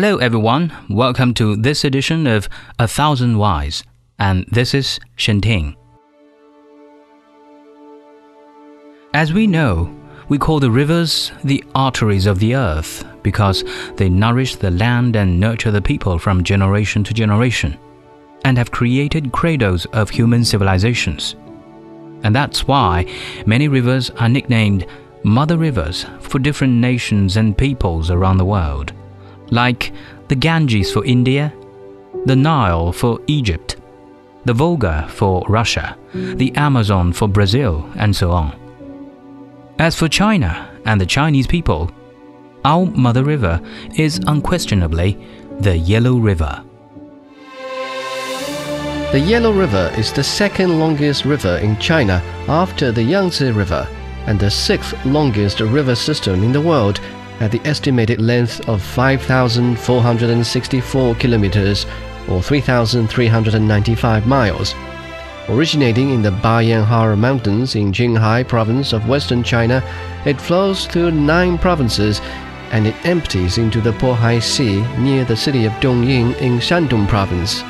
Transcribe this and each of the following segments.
Hello, everyone. Welcome to this edition of A Thousand Whys, and this is Shen Ting. As we know, we call the rivers the arteries of the earth because they nourish the land and nurture the people from generation to generation, and have created cradles of human civilizations. And that's why many rivers are nicknamed mother rivers for different nations and peoples around the world like the Ganges for India, the Nile for Egypt, the Volga for Russia, the Amazon for Brazil, and so on. As for China and the Chinese people, our mother river is unquestionably the Yellow River. The Yellow River is the second longest river in China after the Yangtze River and the sixth longest river system in the world at the estimated length of 5,464 kilometers or 3,395 miles. Originating in the Bayanhar Mountains in Qinghai province of western China, it flows through nine provinces and it empties into the Bohai Sea near the city of Dongying in Shandong province.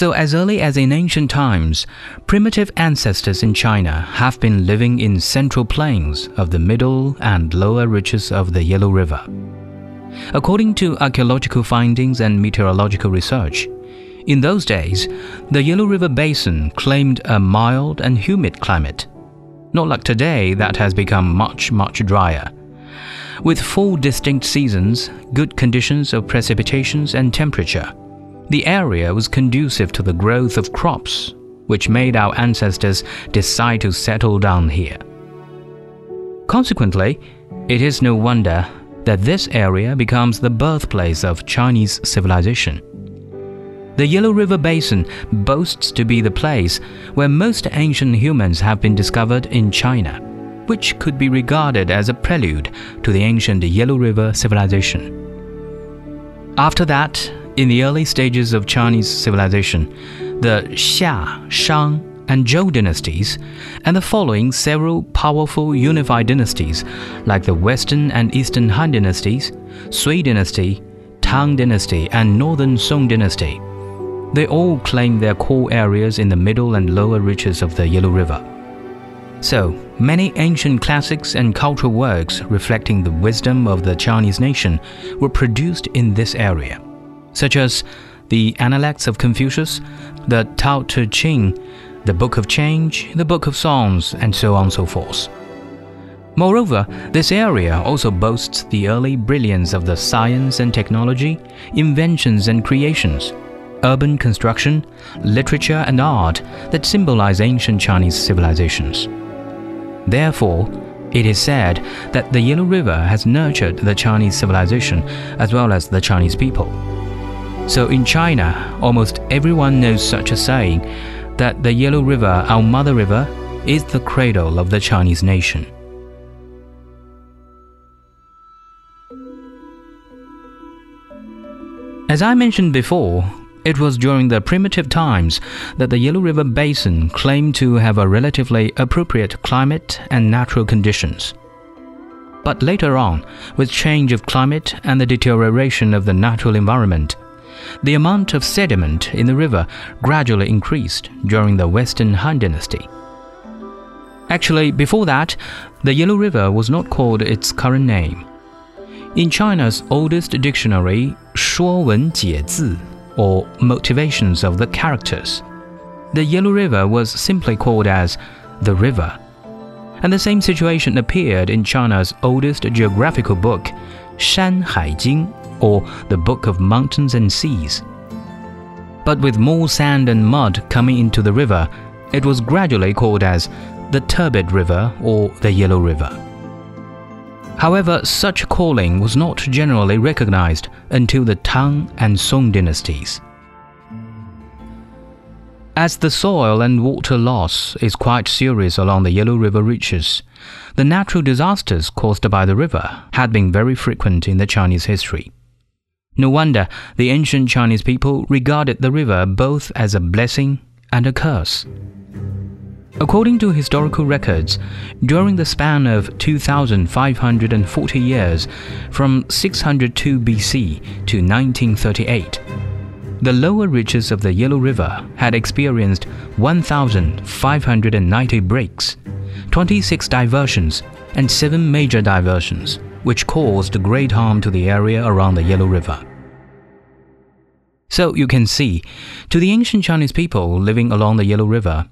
So, as early as in ancient times, primitive ancestors in China have been living in central plains of the middle and lower reaches of the Yellow River. According to archaeological findings and meteorological research, in those days, the Yellow River basin claimed a mild and humid climate, not like today that has become much, much drier. With four distinct seasons, good conditions of precipitations and temperature, the area was conducive to the growth of crops, which made our ancestors decide to settle down here. Consequently, it is no wonder that this area becomes the birthplace of Chinese civilization. The Yellow River Basin boasts to be the place where most ancient humans have been discovered in China, which could be regarded as a prelude to the ancient Yellow River civilization. After that, in the early stages of Chinese civilization, the Xia, Shang, and Zhou dynasties, and the following several powerful unified dynasties like the Western and Eastern Han dynasties, Sui dynasty, Tang dynasty, and Northern Song dynasty. They all claim their core areas in the middle and lower reaches of the Yellow River. So, many ancient classics and cultural works reflecting the wisdom of the Chinese nation were produced in this area such as the Analects of Confucius, the Tao Te Ching, the Book of Change, the Book of Songs, and so on and so forth. Moreover, this area also boasts the early brilliance of the science and technology, inventions and creations, urban construction, literature and art that symbolize ancient Chinese civilizations. Therefore, it is said that the Yellow River has nurtured the Chinese civilization as well as the Chinese people. So in China, almost everyone knows such a saying that the Yellow River, our mother river, is the cradle of the Chinese nation. As I mentioned before, it was during the primitive times that the Yellow River Basin claimed to have a relatively appropriate climate and natural conditions. But later on, with change of climate and the deterioration of the natural environment, the amount of sediment in the river gradually increased during the Western Han Dynasty. Actually, before that, the Yellow River was not called its current name. In China's oldest dictionary, Shuo or Motivations of the Characters, the Yellow River was simply called as the river. And the same situation appeared in China's oldest geographical book, Shan Hai Jing, or the Book of Mountains and Seas. But with more sand and mud coming into the river, it was gradually called as the Turbid River or the Yellow River. However, such calling was not generally recognized until the Tang and Song dynasties. As the soil and water loss is quite serious along the Yellow River reaches, the natural disasters caused by the river had been very frequent in the Chinese history. No wonder the ancient Chinese people regarded the river both as a blessing and a curse. According to historical records, during the span of 2,540 years, from 602 BC to 1938, the lower reaches of the Yellow River had experienced 1,590 breaks, 26 diversions, and 7 major diversions, which caused great harm to the area around the Yellow River. So you can see, to the ancient Chinese people living along the Yellow River,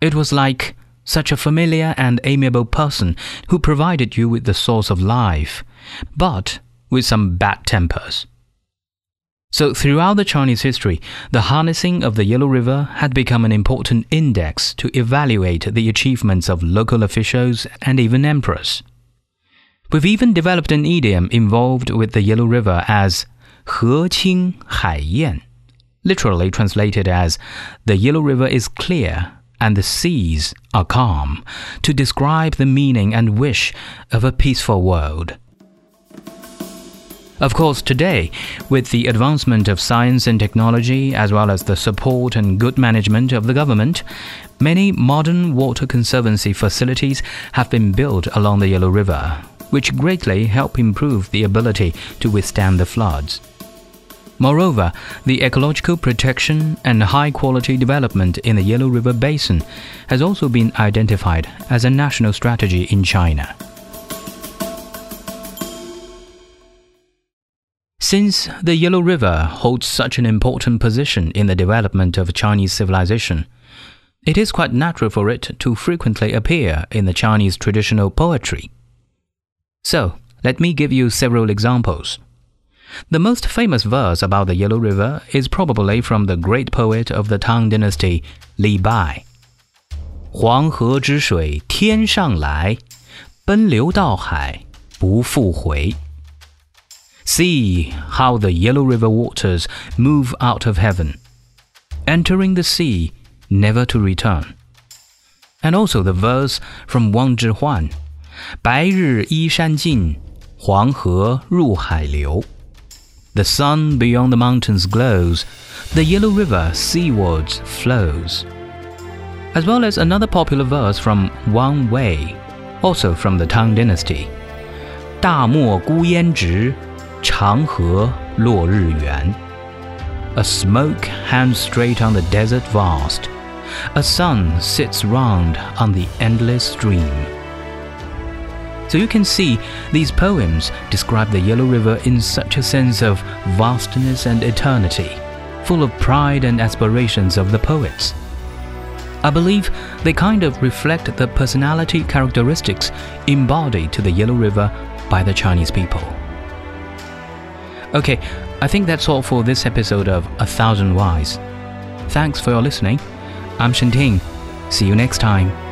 it was like such a familiar and amiable person who provided you with the source of life, but with some bad tempers. So, throughout the Chinese history, the harnessing of the Yellow River had become an important index to evaluate the achievements of local officials and even emperors. We've even developed an idiom involved with the Yellow River as 河清海晏, literally translated as the Yellow River is clear and the seas are calm, to describe the meaning and wish of a peaceful world. Of course, today, with the advancement of science and technology, as well as the support and good management of the government, many modern water conservancy facilities have been built along the Yellow River, which greatly help improve the ability to withstand the floods. Moreover, the ecological protection and high quality development in the Yellow River Basin has also been identified as a national strategy in China. Since the Yellow River holds such an important position in the development of Chinese civilization, it is quite natural for it to frequently appear in the Chinese traditional poetry. So, let me give you several examples. The most famous verse about the Yellow River is probably from the great poet of the Tang Dynasty, Li Bai. 黄河之水天上来，奔流到海不复回。See how the Yellow River waters move out of heaven, entering the sea, never to return. And also the verse from Wang Zhihuan, 白日依山尽，黄河入海流。the sun beyond the mountains glows, the yellow river seawards flows. As well as another popular verse from Wang Wei, also from the Tang Dynasty. 大漠孤烟直，长河落日圆. A smoke hangs straight on the desert vast. A sun sits round on the endless stream. So you can see these poems describe the Yellow River in such a sense of vastness and eternity, full of pride and aspirations of the poets. I believe they kind of reflect the personality characteristics embodied to the Yellow River by the Chinese people. Okay, I think that's all for this episode of A Thousand Whys. Thanks for your listening. I'm Shen Ting. See you next time.